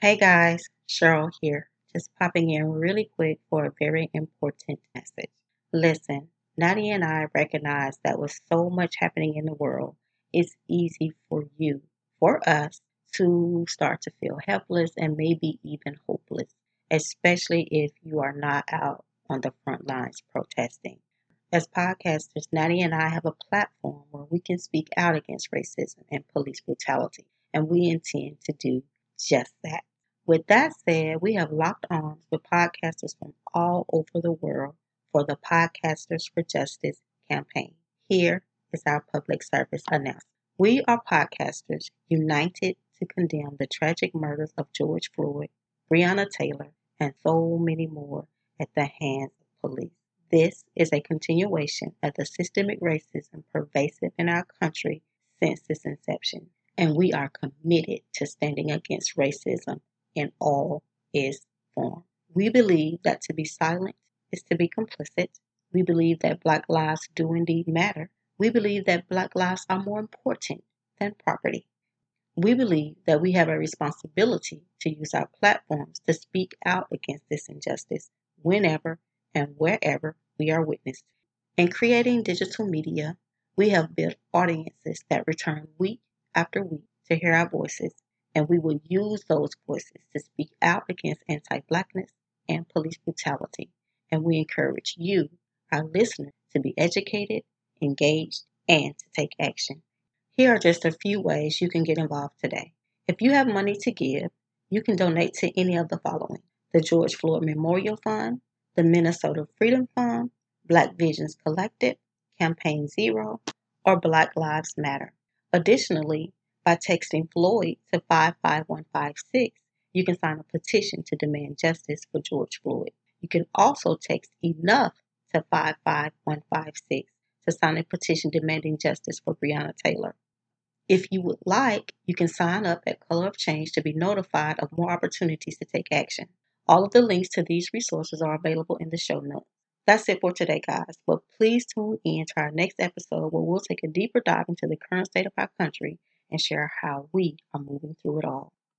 Hey guys, Cheryl here. Just popping in really quick for a very important message. Listen, Nadia and I recognize that with so much happening in the world, it's easy for you, for us, to start to feel helpless and maybe even hopeless, especially if you are not out on the front lines protesting. As podcasters, Nadia and I have a platform where we can speak out against racism and police brutality, and we intend to do just that. With that said, we have locked arms with podcasters from all over the world for the Podcasters for Justice campaign. Here is our public service announcement. We are podcasters united to condemn the tragic murders of George Floyd, Breonna Taylor, and so many more at the hands of police. This is a continuation of the systemic racism pervasive in our country since its inception, and we are committed to standing against racism in all its forms. We believe that to be silent is to be complicit. We believe that Black lives do indeed matter. We believe that Black lives are more important than property. We believe that we have a responsibility to use our platforms to speak out against this injustice whenever and wherever we are witnessed. In creating digital media, we have built audiences that return week after week to hear our voices, and we will use those voices to speak out against anti Blackness and police brutality. And we encourage you, our listeners, to be educated, engaged, and to take action. Here are just a few ways you can get involved today. If you have money to give, you can donate to any of the following the George Floyd Memorial Fund, the Minnesota Freedom Fund, Black Visions Collective, Campaign Zero, or Black Lives Matter. Additionally, by texting Floyd to 55156, you can sign a petition to demand justice for George Floyd. You can also text enough to 55156 to sign a petition demanding justice for Breonna Taylor. If you would like, you can sign up at Color of Change to be notified of more opportunities to take action. All of the links to these resources are available in the show notes. That's it for today, guys. But please tune in to our next episode where we'll take a deeper dive into the current state of our country and share how we are moving through it all.